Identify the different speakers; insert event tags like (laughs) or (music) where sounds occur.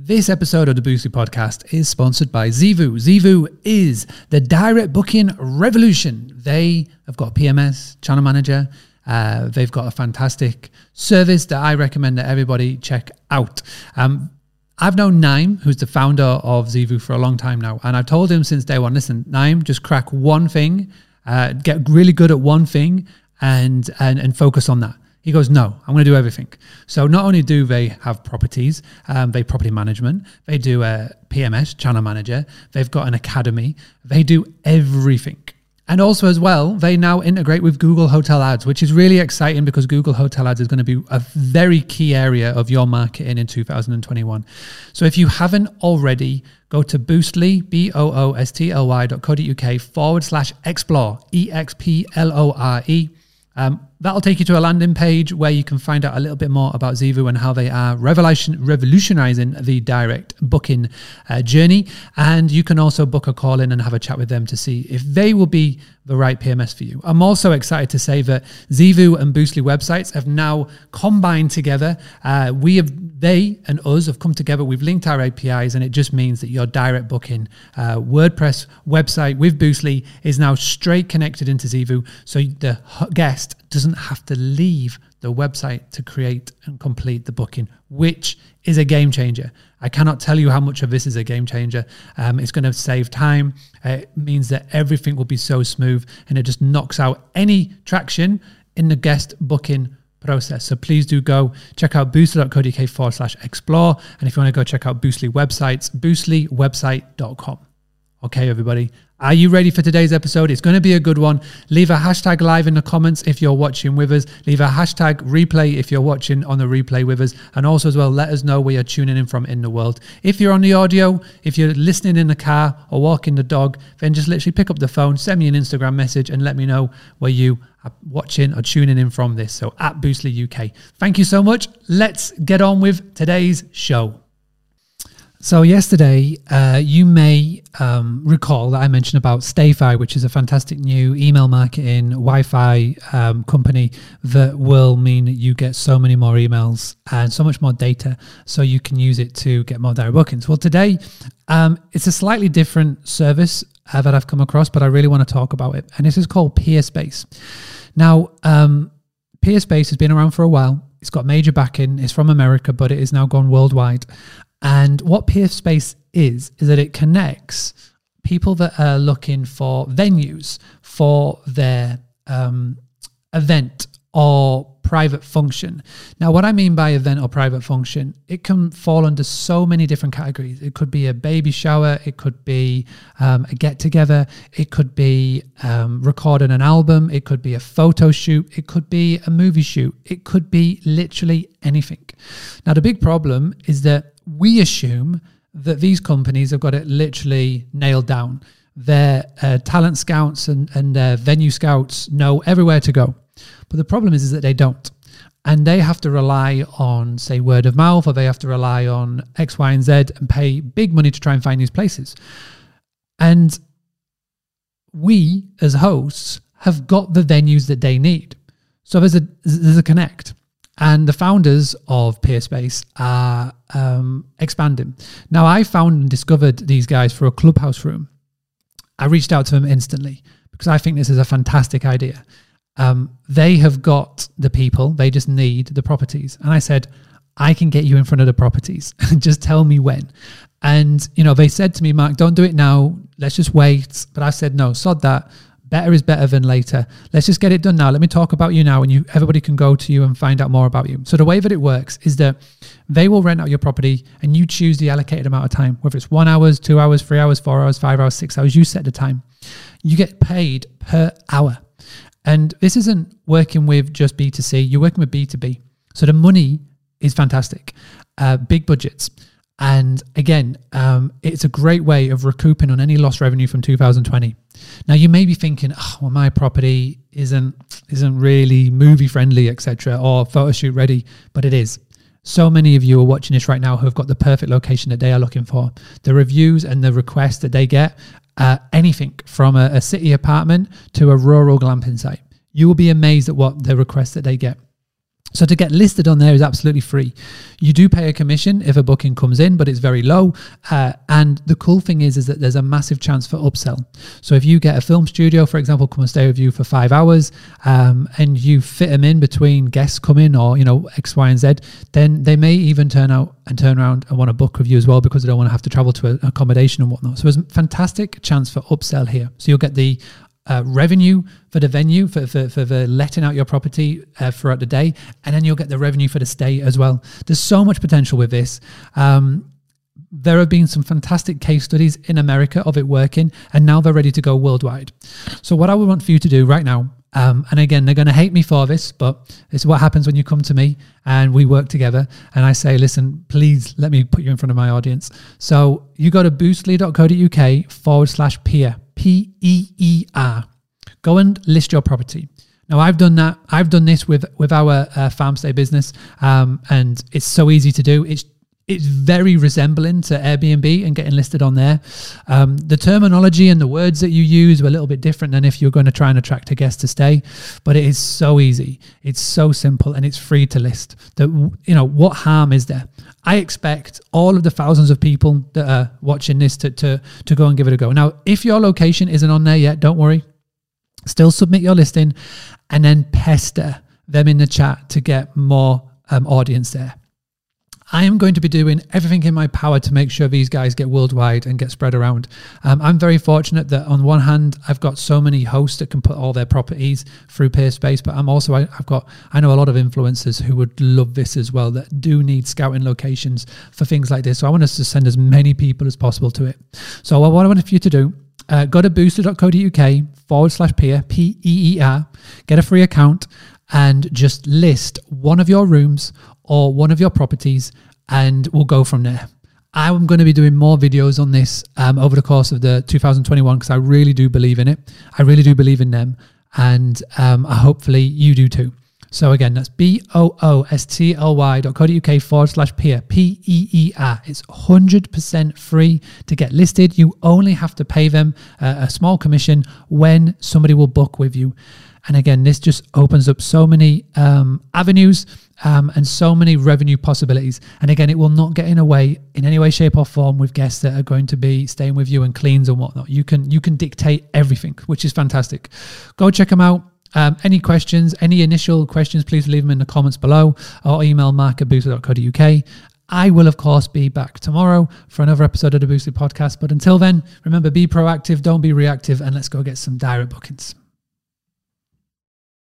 Speaker 1: This episode of the Boostly podcast is sponsored by Zeevou. Zeevou is the direct booking revolution. They have got PMS, channel manager. Uh, they've got a fantastic service that I recommend that everybody check out. Um, I've known Naim, who's the founder of Zeevou, for a long time now, and I've told him since day one: listen, Naim, just crack one thing, uh, get really good at one thing, and and and focus on that. He goes, no, I'm going to do everything. So not only do they have properties, um, they property management, they do a PMS, channel manager, they've got an academy, they do everything. And also, as well, they now integrate with Google Hotel Ads, which is really exciting because Google Hotel Ads is going to be a very key area of your marketing in 2021. So, if you haven't already, go to boostly, B O O S T L Y dot co dot uk forward slash explore, E X P L O R E. Um, that'll take you to a landing page where you can find out a little bit more about Zeevou and how they are revolution, revolutionizing the direct booking uh, journey. And you can also book a call in and have a chat with them to see if they will be the right PMS for you. I'm also excited to say that Zeevou and Boostly websites have now combined together. Uh, we have, they and us have come together. We've linked our APIs, and it just means that your direct booking uh, WordPress website with Boostly is now straight connected into Zeevou, So the guest doesn't have to leave the website to create and complete the booking, which is a game changer. I cannot tell you how much of this is a game changer. Um, it's going to save time. It means that everything will be so smooth and it just knocks out any traction in the guest booking process. So please do go check out boostly.co.uk forward slash explore. And if you want to go check out Boostly websites, boostlywebsite.com. Okay, everybody, are you ready for today's episode? It's going to be a good one. Leave a hashtag live in the comments if you're watching with us. Leave a hashtag replay if you're watching on the replay with us. And also, as well, let us know where you're tuning in from in the world. If you're on the audio, if you're listening in the car or walking the dog, then just literally pick up the phone, send me an Instagram message, and let me know where you are watching or tuning in from this. So at Boostly UK. Thank you so much. Let's get on with today's show. So yesterday, uh, you may um, recall that I mentioned about StayFi, which is a fantastic new email marketing Wi-Fi um, company that will mean you get so many more emails and so much more data, so you can use it to get more direct bookings. Well, today um, it's a slightly different service uh, that I've come across, but I really want to talk about it, and this is called Peerspace. Now, um, Peerspace has been around for a while. It's got major backing. It's from America, but it is now gone worldwide. And what Peerspace is, is that it connects people that are looking for venues for their um, event or private function. Now, what I mean by event or private function, it can fall under so many different categories. It could be a baby shower, it could be um, a get together, it could be um, recording an album, it could be a photo shoot, it could be a movie shoot, it could be literally anything. Now, the big problem is that we assume that these companies have got it literally nailed down. Their uh, talent scouts and, and their venue scouts know everywhere to go. But the problem is, is that they don't. And they have to rely on, say, word of mouth, or they have to rely on X, Y, and Z and pay big money to try and find these places. And we, as hosts, have got the venues that they need. So there's a there's a connect and the founders of Peerspace are um, expanding. Now, I found and discovered these guys for a clubhouse room. I reached out to them instantly because I think this is a fantastic idea. Um, they have got the people, they just need the properties. And I said, I can get you in front of the properties. (laughs) just tell me when. And, you know, they said to me, Mark, don't do it now. Let's just wait. But I said, no, sod that better is better than later. Let's just get it done now. Let me talk about you now, and you everybody can go to you and find out more about you. So the way that it works is that they will rent out your property, and you choose the allocated amount of time, whether it's one hours, two hours, three hours, four hours, five hours, six hours. You set the time. You get paid per hour, and this isn't working with just B two C. You're working with B two B. So the money is fantastic. Uh, big budgets. And again, um, it's a great way of recouping on any lost revenue from 2020. Now you may be thinking, oh, well, my property isn't isn't really movie friendly, etc., or photo shoot ready, but it is. So many of you are watching this right now who have got the perfect location that they are looking for. The reviews and the requests that they get, uh, anything from a, a city apartment to a rural glamping site. You will be amazed at what the requests that they get. So to get listed on there is absolutely free. You do pay a commission if a booking comes in, but it's very low. Uh, and the cool thing is, is that there's a massive chance for upsell. So if you get a film studio, for example, come and stay with you for five hours, um, and you fit them in between guests coming or you know X, Y, and Z, then they may even turn out and turn around and want to book with you as well because they don't want to have to travel to an accommodation and whatnot. So there's a fantastic chance for upsell here. So you'll get the uh, revenue for the venue for, for, for the letting out your property uh, throughout the day. And then you'll get the revenue for the stay as well. There's so much potential with this. Um, there have been some fantastic case studies in america of it working and now they're ready to go worldwide. So what i would want for you to do right now um, and again, they're going to hate me for this, but it's what happens when you come to me and we work together. And I say, listen, please let me put you in front of my audience. So you go to boostly.co.uk forward slash peer, P E E R. Go and list your property. Now I've done that. I've done this with with our uh, farm stay business, um, and it's so easy to do. It's it's very resembling to Airbnb and getting listed on there. Um, the terminology and the words that you use were a little bit different than if you're going to try and attract a guest to stay, but it is so easy. It's so simple and it's free to list. That you know what harm is there? I expect all of the thousands of people that are watching this to to to go and give it a go. Now, if your location isn't on there yet, don't worry. Still submit your listing, and then pester them in the chat to get more um, audience there. I am going to be doing everything in my power to make sure these guys get worldwide and get spread around. Um, I'm very fortunate that on one hand, I've got so many hosts that can put all their properties through Peerspace, but I'm also, I, have got, I know a lot of influencers who would love this as well that do need scouting locations for things like this. So I want us to send as many people as possible to it. So what I want for you to do, uh, go to boostly.co.uk forward slash peer, P E E R, get a free account and just list one of your rooms or one of your properties, and we'll go from there. I'm going to be doing more videos on this um, over the course of the 2021 because I really do believe in it. I really do believe in them, and um, hopefully you do too. So again, that's b o o s t l y dot uk forward slash peer p e e r. It's hundred percent free to get listed. You only have to pay them uh, a small commission when somebody will book with you. And again, this just opens up so many um, avenues um, and so many revenue possibilities. And again, it will not get in a way in any way, shape, or form with guests that are going to be staying with you and cleans and whatnot. You can you can dictate everything, which is fantastic. Go check them out. Um, any questions, any initial questions, please leave them in the comments below or email mark at boostly.co.uk. I will, of course, be back tomorrow for another episode of the Boostly podcast. But until then, remember, be proactive, don't be reactive, and let's go get some direct bookings.